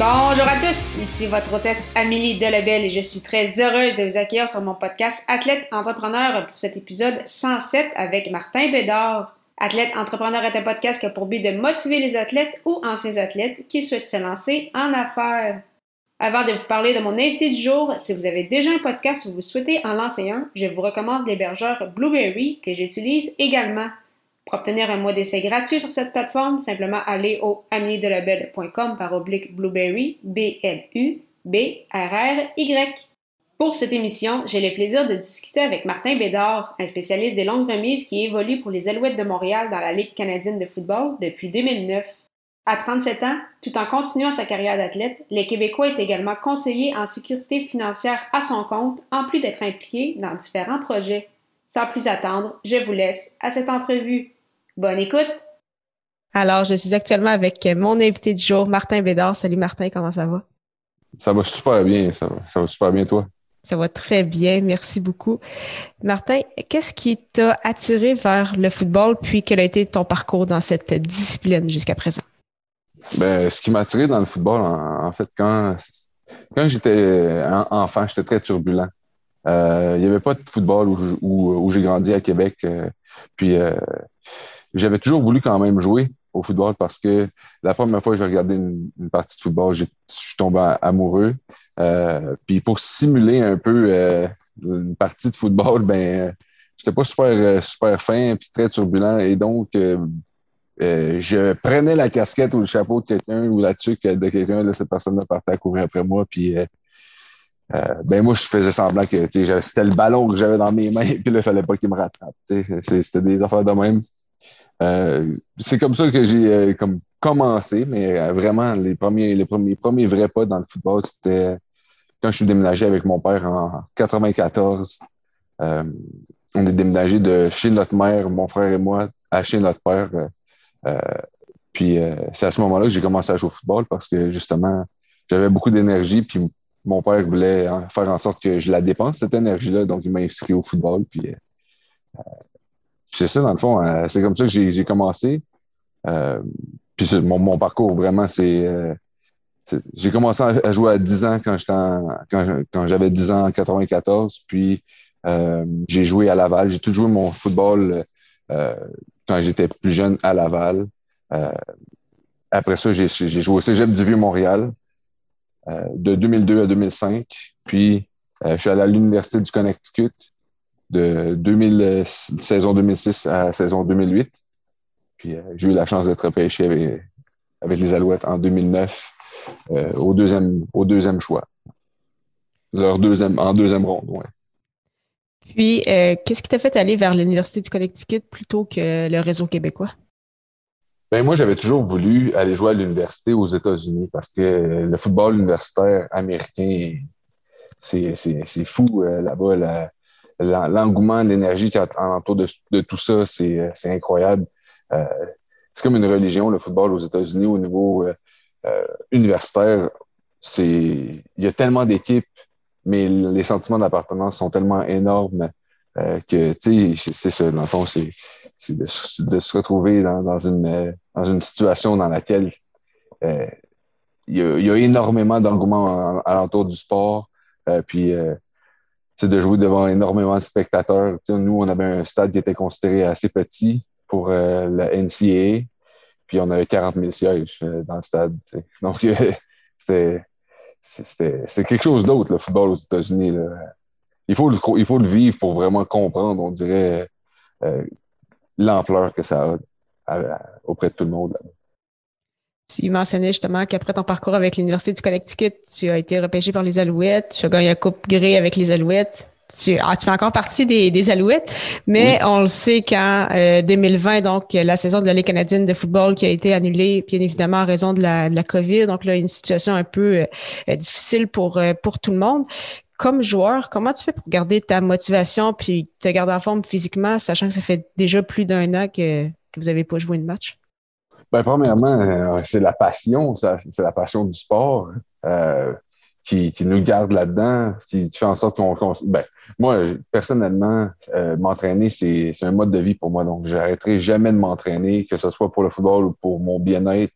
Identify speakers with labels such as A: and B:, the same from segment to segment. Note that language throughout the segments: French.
A: Bonjour à tous, ici votre hôtesse Amélie Delebel et je suis très heureuse de vous accueillir sur mon podcast Athlète Entrepreneur pour cet épisode 107 avec Martin Bédard. Athlète Entrepreneur est un podcast qui a pour but de motiver les athlètes ou anciens athlètes qui souhaitent se lancer en affaires. Avant de vous parler de mon invité du jour, si vous avez déjà un podcast ou vous souhaitez en lancer un, je vous recommande l'hébergeur Blueberry que j'utilise également. Pour obtenir un mois d'essai gratuit sur cette plateforme, simplement allez au ameliedelabel.com par oblique Blueberry, B-L-U-B-R-R-Y. Pour cette émission, j'ai le plaisir de discuter avec Martin Bédard, un spécialiste des longues remises qui évolue pour les Alouettes de Montréal dans la Ligue canadienne de football depuis 2009. À 37 ans, tout en continuant sa carrière d'athlète, le Québécois est également conseiller en sécurité financière à son compte, en plus d'être impliqué dans différents projets. Sans plus attendre, je vous laisse à cette entrevue. Bonne écoute! Alors, je suis actuellement avec mon invité du jour, Martin Bédard. Salut Martin, comment ça va?
B: Ça va super bien, ça va, super bien toi?
A: Ça va très bien, merci beaucoup. Martin, qu'est-ce qui t'a attiré vers le football, puis quel a été ton parcours dans cette discipline jusqu'à présent?
B: Ben, ce qui m'a attiré dans le football, en, fait, quand, quand j'étais enfant, j'étais très turbulent. Euh, il n'y avait pas de football où, où, j'ai grandi à Québec. Euh, puis euh, j'avais toujours voulu quand même jouer au football parce que la première fois que j'ai regardé une, partie de football, je suis tombé amoureux. Euh, puis pour simuler un peu euh, une partie de football, ben j'étais pas super euh, super fin puis très turbulent et donc je prenais la casquette ou le chapeau de quelqu'un ou la tuque de quelqu'un, cette personne-là partait à courir après moi puis ben moi je faisais semblant que c'était le ballon que j'avais dans mes mains puis là il fallait pas qu'il me rattrape. C'était des affaires de même. Euh, c'est comme ça que j'ai euh, comme commencé, mais euh, vraiment, les premiers, les premiers, premiers vrais pas dans le football, c'était quand je suis déménagé avec mon père en 94. on est déménagé de chez notre mère, mon frère et moi, à chez notre père. puis c'est à ce moment-là que j'ai commencé à jouer au football parce que justement, j'avais beaucoup d'énergie, puis mon père voulait faire en sorte que je la dépense, cette énergie-là, donc il m'a inscrit au football. Puis c'est ça, dans le fond, euh, c'est comme ça que j'ai commencé. Euh, puis mon, mon, parcours, vraiment, c'est. Euh, j'ai commencé à jouer à 10 ans quand j'étais quand, quand j'avais 10 ans en 94. Puis j'ai joué à Laval. J'ai tout joué mon football quand j'étais plus jeune à Laval. après ça, j'ai joué au Cégep du Vieux-Montréal de 2002 à 2005. Puis je suis allé à l'Université du Connecticut de 2000, saison 2006 à saison 2008. Puis euh, j'ai eu la chance d'être repêché avec, avec, les Alouettes en 2009 euh, au, deuxième, au deuxième choix. Leur deuxième, en deuxième ronde, ouais.
A: Puis, euh, qu'est-ce qui t'a fait aller vers l'Université du Connecticut plutôt que le réseau québécois?
B: Ben moi, j'avais toujours voulu aller jouer à l'université aux États-Unis parce que le football universitaire américain, c'est fou là-bas l'engouement, l'énergie qui entoure de, de tout ça, c'est incroyable. Euh, c'est comme une religion, le football aux États-Unis au niveau euh, euh, universitaire. C'est il y a tellement d'équipes, mais les sentiments d'appartenance sont tellement énormes que tu sais, c'est ça. Dans le fond, c'est de, de, se retrouver dans, dans, une dans une situation dans laquelle il y, a, il y a énormément d'engouement alentour du sport. puis de jouer devant énormément de spectateurs. nous, on avait un stade qui était considéré assez petit pour euh, la NCAA, puis on avait 40 000 sièges euh, dans le stade. Donc, c'est quelque chose d'autre, le football aux États-Unis. Il faut, le, il faut le vivre pour vraiment comprendre, on dirait, euh, l'ampleur que ça a auprès de tout le monde.
A: Tu mentionnais justement qu'après ton parcours avec l'Université du Connecticut, tu as été repêché par les Alouettes, tu as gagné la Coupe Grey avec les Alouettes, tu, ah, tu fais encore partie des, Alouettes, mais on le sait qu'en 2020, euh, donc la saison de la Ligue canadienne de football qui a été annulée, bien évidemment en raison de la, de la COVID, donc là, une situation un peu euh, difficile pour, euh, pour tout le monde. Comme joueur, comment tu fais pour garder ta motivation puis te garder en forme physiquement, sachant que ça fait déjà plus d'un an que, que vous n'avez pas joué une match?
B: Ben, premièrement, c'est la passion, c'est la passion du sport qui, qui nous garde là-dedans, qui, fait en sorte qu'on. ben, moi, personnellement, euh, m'entraîner, c'est un mode de vie pour moi. Donc, j'arrêterai jamais de m'entraîner, que ce soit pour le football ou pour mon bien-être.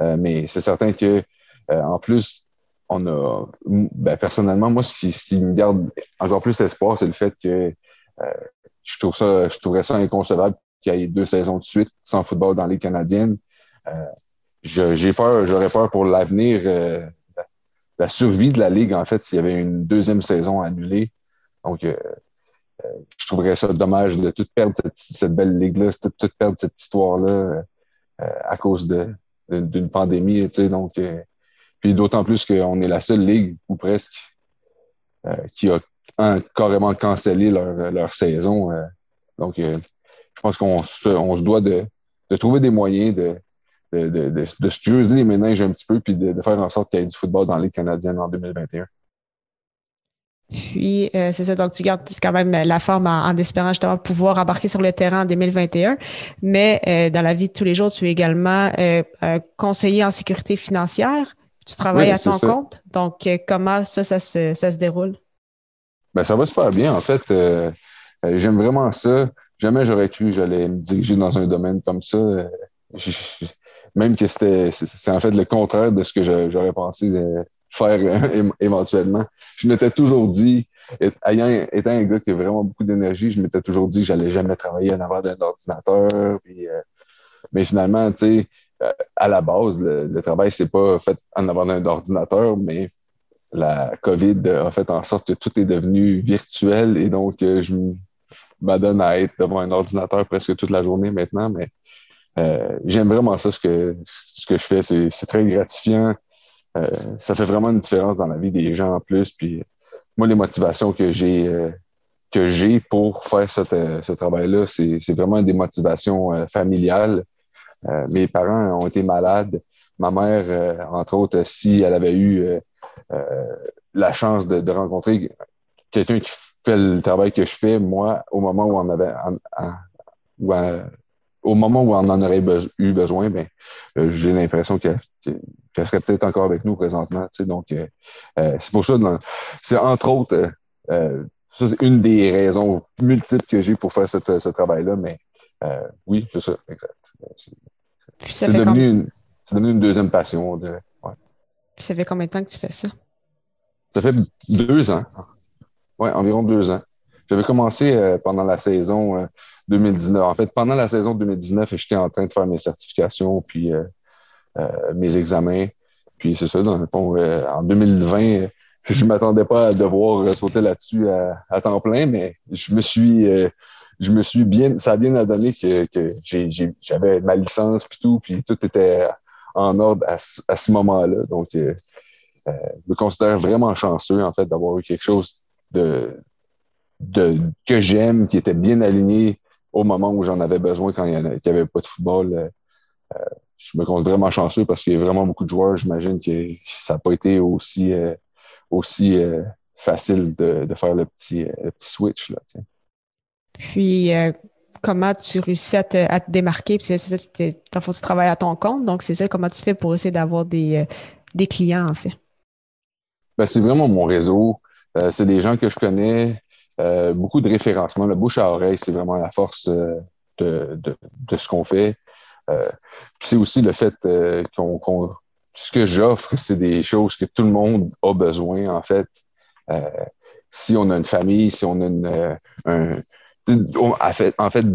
B: Euh, mais c'est certain que, euh, en plus, on a. Ben, personnellement, moi, ce qui, ce qui me garde encore plus espoir, c'est le fait que je trouve ça, je trouverais ça inconcevable qu'il y ait deux saisons de suite sans football dans les Canadiennes. J'ai peur, j'aurais peur pour l'avenir la survie de la Ligue, en fait, s'il y avait une deuxième saison annulée. Donc, euh, euh, je trouverais ça dommage de tout perdre cette, belle Ligue-là, de tout perdre cette histoire-là euh, à cause d'une pandémie. Tu sais, donc, puis d'autant plus qu'on est la seule Ligue, ou presque, qui a carrément cancellé leur, leur saison. donc, je pense qu'on se, on se doit de, de trouver des moyens de, de, de, se creuser les méninges un petit peu puis de, faire en sorte qu'il y ait du football dans les canadienne en 2021.
A: Puis, euh, c'est ça, donc tu gardes quand même la forme en, espérant justement pouvoir embarquer sur le terrain en 2021. Mais euh, dans la vie de tous les jours, tu es également euh, conseiller en sécurité financière. Tu travailles à ton compte. Donc, comment ça, ça se, ça se déroule?
B: Ben, ça va super bien. En fait, j'aime vraiment ça. Jamais j'aurais cru que j'allais me diriger dans un domaine comme ça même que c'était c'est en fait le contraire de ce que j'aurais pensé euh, faire euh, éventuellement. Je m'étais toujours dit, ayant, étant un gars qui a vraiment beaucoup d'énergie, je m'étais toujours dit que j'allais jamais travailler en avant d'un ordinateur. Euh, mais finalement, tu sais, à la base, le, travail, c'est pas fait en avant d'un ordinateur, mais la COVID a fait en sorte que tout est devenu virtuel et donc je m'adonne à être devant un ordinateur presque toute la journée maintenant, mais euh, j'aime vraiment ça, ce que, ce que je fais. C'est très gratifiant. Euh, ça fait vraiment une différence dans la vie des gens en plus. Puis moi, les motivations que j'ai euh, que j'ai pour faire ce travail-là, c'est vraiment des motivations familiales. mes parents ont été malades. Ma mère, entre autres, si elle avait eu la chance de, rencontrer quelqu'un qui fait le travail que je fais, moi, au moment où on avait au moment où on en aurait eu besoin, ben, euh, j'ai l'impression qu'elle serait peut-être encore avec nous présentement. donc, euh, euh, c'est pour ça, c'est entre autres, ça, c'est une des raisons multiples que j'ai pour faire ce travail-là, mais oui, c'est ça, exact. C'est devenu, une, devenu une deuxième passion. De,
A: Ça fait combien de temps que tu fais ça?
B: Ça fait deux ans. Oui, environ deux ans. J'avais commencé pendant la saison 2019. En fait, pendant la saison 2019, j'étais en train de faire mes certifications puis euh, euh, mes examens. Puis c'est ça, dans le fond, euh, en 2020, je ne m'attendais pas à devoir sauter là-dessus à, temps plein, mais je me suis je me suis bien, ça a bien donné que, que j'avais ma licence puis tout, puis tout était en ordre à, ce moment-là. Donc, je me considère vraiment chanceux, en fait, d'avoir eu quelque chose de, de que j'aime, qui était bien aligné au moment où j'en avais besoin quand il n'y avait pas de football. Euh, euh, je me compte vraiment chanceux parce qu'il y a vraiment beaucoup de joueurs. J'imagine que ça n'a pas été aussi, euh, aussi facile de, faire le petit, switch. Là,
A: Puis, comment tu réussis à te, démarquer? Puis c'est ça, tu, tu travailles à ton compte. Donc, c'est ça, comment tu fais pour essayer d'avoir des, des clients, en fait?
B: Ben, c'est vraiment mon réseau. c'est des gens que je connais. Euh, beaucoup de référencement. Le bouche à oreille, c'est vraiment la force euh, de, de, de, ce qu'on fait. Euh, c'est aussi le fait qu'on, ce que j'offre, c'est des choses que tout le monde a besoin, en fait. si on a une famille, si on a une, un, en fait,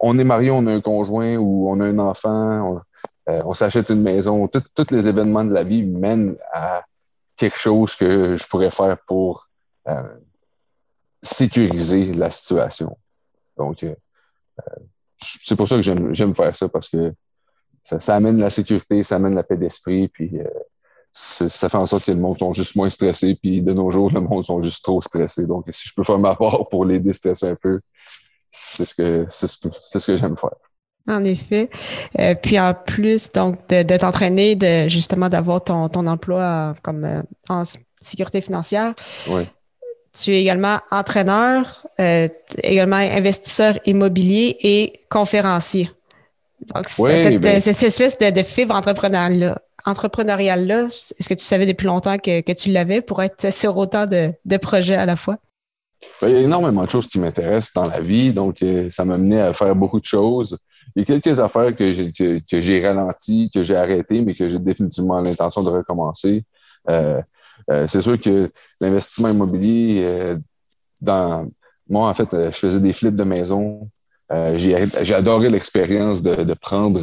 B: on est marié, on a un conjoint ou on a un enfant, on, on s'achète une maison. Tous les événements de la vie mènent à quelque chose que je pourrais faire pour euh, sécuriser la situation. Donc, euh, euh, c'est pour ça que j'aime faire ça parce que ça, amène la sécurité, ça amène la paix d'esprit, puis ça fait en sorte que le monde sont juste moins stressés, puis de nos jours, le monde sont juste trop stressés. Donc, si je peux faire ma part pour les déstresser un peu, c'est ce que c'est ce que, ce que j'aime faire.
A: En effet. Euh, puis en plus, donc, de, de t'entraîner, de justement d'avoir ton, ton emploi comme euh, en sécurité financière.
B: Oui.
A: Tu es également entraîneur, euh, également investisseur immobilier et conférencier. Donc, cette, ben cette, espèce de, de fibre entrepreneuriale-là, entrepreneuriale -là, est-ce que tu savais depuis longtemps que, que tu l'avais pour être sur autant de, de projets à la fois?
B: Ben, il y a énormément de choses qui m'intéressent dans la vie, donc euh, ça m'a mené à faire beaucoup de choses. Il y a quelques affaires que j'ai que, que j'ai ralenti, que j'ai arrêté, mais que j'ai définitivement l'intention de recommencer. Euh, euh, c'est sûr que l'investissement immobilier, euh, dans moi, en fait, euh, je faisais des flips de maison. j'ai adoré l'expérience de, de, prendre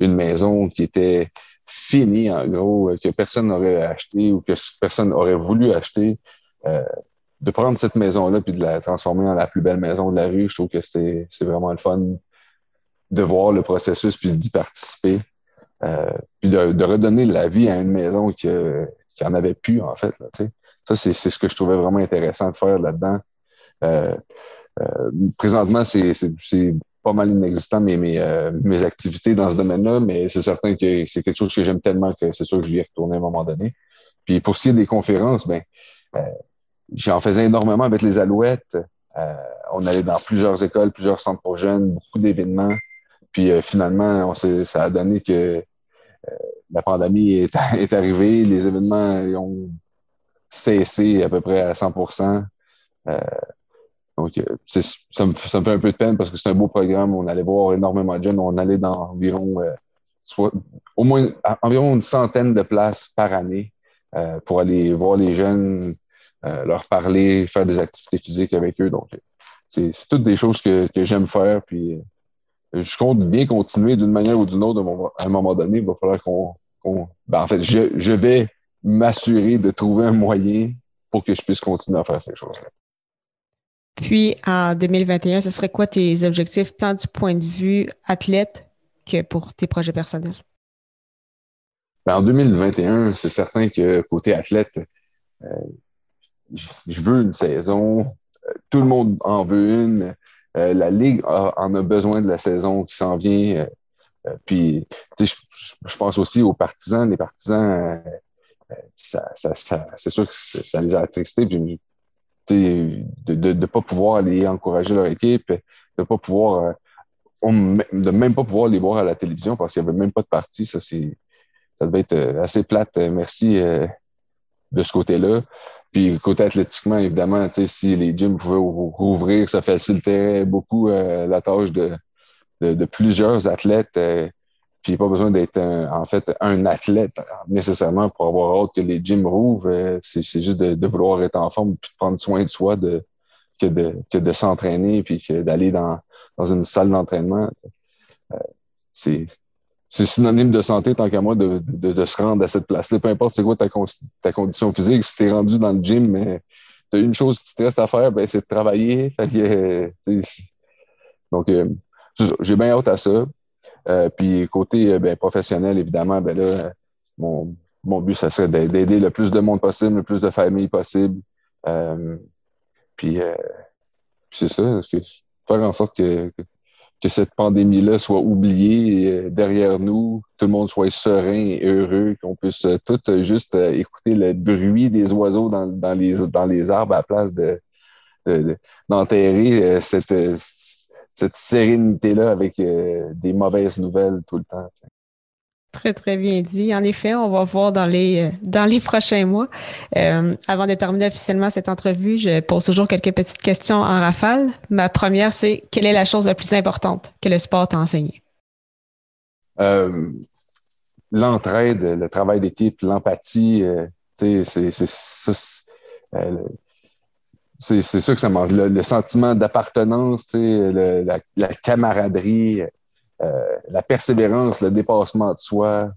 B: une maison qui était finie, en gros, que personne n'aurait acheté ou que personne aurait voulu acheter. de prendre cette maison-là puis de la transformer en la plus belle maison de la rue, je trouve que c'est vraiment le fun de voir le processus puis d'y participer. Euh, puis de, de, redonner la vie à une maison qui, qui en avait plus, en fait. Là, ça, c'est ce que je trouvais vraiment intéressant de faire là-dedans. Euh, euh, présentement, c'est pas mal inexistant mes, mes, euh, mes activités dans ce domaine-là, mais c'est certain que c'est quelque chose que j'aime tellement que c'est sûr que je vais y retourner à un moment donné. Puis pour ce qui est des conférences, ben, euh, j'en faisais énormément avec les Alouettes. Euh, on allait dans plusieurs écoles, plusieurs centres pour jeunes, beaucoup d'événements. Puis finalement, on ça a donné que la pandémie est, est, arrivée, les événements ont cessé à peu près à 100% euh, donc, ça me, ça me, fait un peu de peine parce que c'est un beau programme. On allait voir énormément de jeunes. On allait dans environ, euh, soit, au moins environ une centaine de places par année euh, pour aller voir les jeunes, euh, leur parler, faire des activités physiques avec eux. Donc, c'est toutes des choses que, que j'aime faire. Puis, je compte bien continuer d'une manière ou d'une autre. À un moment donné, il va falloir qu'on. ben, en fait, je, je vais m'assurer de trouver un moyen pour que je puisse continuer à faire ces choses-là.
A: Puis, en 2021, ce serait quoi tes objectifs, tant du point de vue athlète que pour tes projets personnels?
B: Ben, en 2021, c'est certain que côté athlète, euh, je veux une saison. Euh, tout le monde en veut une. Euh, la Ligue en a besoin de la saison qui s'en vient. Euh, euh, puis, je, je pense aussi aux partisans. Les partisans, c'est sûr que ça les a attristés. Puis, de ne pas pouvoir aller encourager leur équipe, de pas pouvoir, de même pas pouvoir les voir à la télévision parce qu'il n'y avait même pas de partie. Ça, ça devait être assez plate. Merci de ce côté-là. Puis côté athlétiquement, évidemment, si les gyms pouvaient rouvrir, ça faciliterait beaucoup euh, la tâche de, de, plusieurs athlètes. Euh, puis pas besoin d'être en fait un athlète nécessairement pour avoir hâte que les gyms rouvrent. Euh, c'est juste de, vouloir être en forme puis de prendre soin de soi de, que de, s'entraîner puis que d'aller dans, dans une salle d'entraînement. c'est c'est synonyme de santé tant qu'à moi de, de, se rendre à cette place-là. Peu importe c'est quoi ta, ta, condition physique, si t'es rendu dans le gym, mais t'as une chose qui te reste à faire, ben, c'est de travailler. Fait donc, euh, j'ai bien hâte à ça. Euh, puis côté euh, ben, professionnel, évidemment, ben là, mon, mon but, ça serait d'aider le plus de monde possible, le plus de familles possible. puis, c'est ça, faire en sorte que cette pandémie-là soit oubliée euh, derrière nous, tout le monde soit serein et heureux, qu'on puisse euh, tout euh, juste écouter le bruit des oiseaux dans, dans, les, dans les arbres à la place de, d'enterrer cette, cette sérénité-là avec des mauvaises nouvelles tout le temps.
A: Très, très bien dit. En effet, on va voir dans les, euh, dans les prochains mois. Euh, avant de terminer officiellement cette entrevue, je pose toujours quelques petites questions en rafale. Ma première, c'est quelle est la chose la plus importante que le sport t'a enseigné?
B: Euh, l'entraide, le travail d'équipe, l'empathie, c'est ça. que ça manque. Le, sentiment d'appartenance, la camaraderie, euh, la persévérance, le dépassement de soi.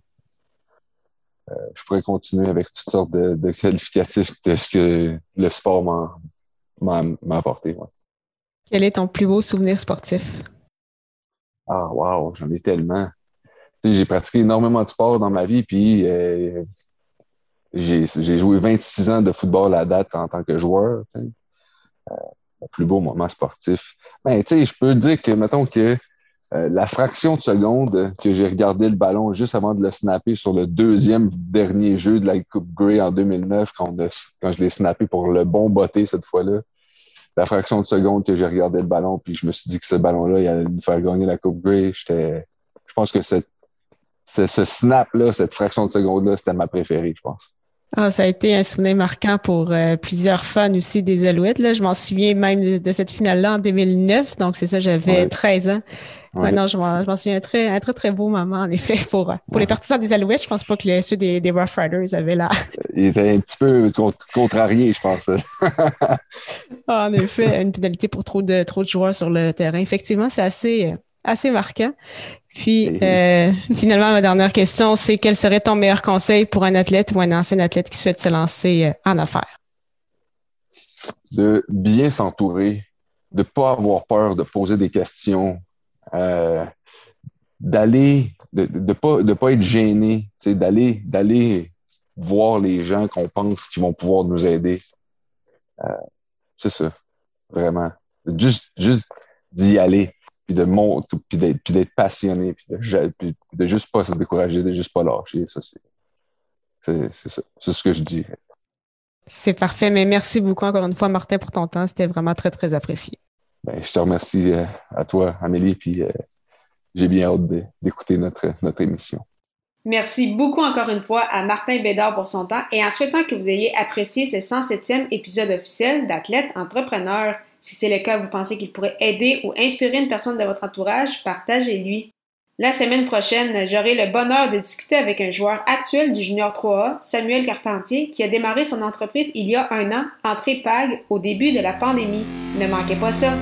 B: Euh, je pourrais continuer avec toutes sortes de, qualificatifs de ce que le sport m'a apporté.
A: Quel est ton plus beau souvenir sportif?
B: Ah, wow, j'en ai tellement. J'ai pratiqué énormément de sport dans ma vie, puis euh, j'ai joué 26 ans de football à date en tant que joueur. Mon plus beau moment sportif. Ben, tu sais, je peux dire que, mettons que euh, la fraction de seconde que j'ai regardé le ballon juste avant de le snapper sur le deuxième dernier jeu de la Coupe Grey en 2009, quand, je l'ai snappé pour le bon botté cette fois-là, la fraction de seconde que j'ai regardé le ballon, puis je me suis dit que ce ballon-là, il allait nous faire gagner la Coupe Grey, je pense que cette, ce, ce snap-là, cette fraction de seconde-là, c'était ma préférée, je pense.
C: Ah, ça a été un souvenir marquant pour euh, plusieurs fans aussi des Alouettes. Là. Je m'en souviens même de, cette finale-là en 2009. Donc, c'est ça, j'avais 13 ans. Ouais. non, je m'en souviens très, un très, très beau moment, en effet, pour, pour les partisans des Alouettes. Je pense pas que les, ceux des, des Rough Riders avaient là.
B: Il était un petit peu contrarié, je pense.
C: ah, en effet, une pénalité pour trop de, trop de joueurs sur le terrain. Effectivement, c'est assez, assez marquant. Puis, euh, finalement, ma dernière question, c'est quel serait ton meilleur conseil pour un athlète ou un ancien athlète qui souhaite se lancer euh, en affaires?
B: De bien s'entourer, de ne pas avoir peur de poser des questions, euh, d'aller, de ne pas, de pas être gêné, d'aller, d'aller voir les gens qu'on pense qui vont pouvoir nous aider. c'est ça, vraiment. Juste, juste d'y aller puis de monter, puis d'être passionné, puis de, de juste pas se décourager, de juste pas lâcher. Ça, c'est ça. C'est ce que je dis.
C: C'est parfait, mais merci beaucoup encore une fois, Martin, pour ton temps. C'était vraiment très, très apprécié.
B: Ben, je te remercie euh, à toi, Amélie, puis euh, j'ai bien hâte d'écouter notre, notre émission.
A: Merci beaucoup encore une fois à Martin Bédard pour son temps et en souhaitant que vous ayez apprécié ce 107e épisode officiel d'Athlète Entrepreneur. Si c'est le cas, vous pensez qu'il pourrait aider ou inspirer une personne de votre entourage, partagez-lui. La semaine prochaine, j'aurai le bonheur de discuter avec un joueur actuel du Junior 3A, Samuel Carpentier, qui a démarré son entreprise il y a un an, en trépag, au début de la pandémie. Ne manquez pas ça!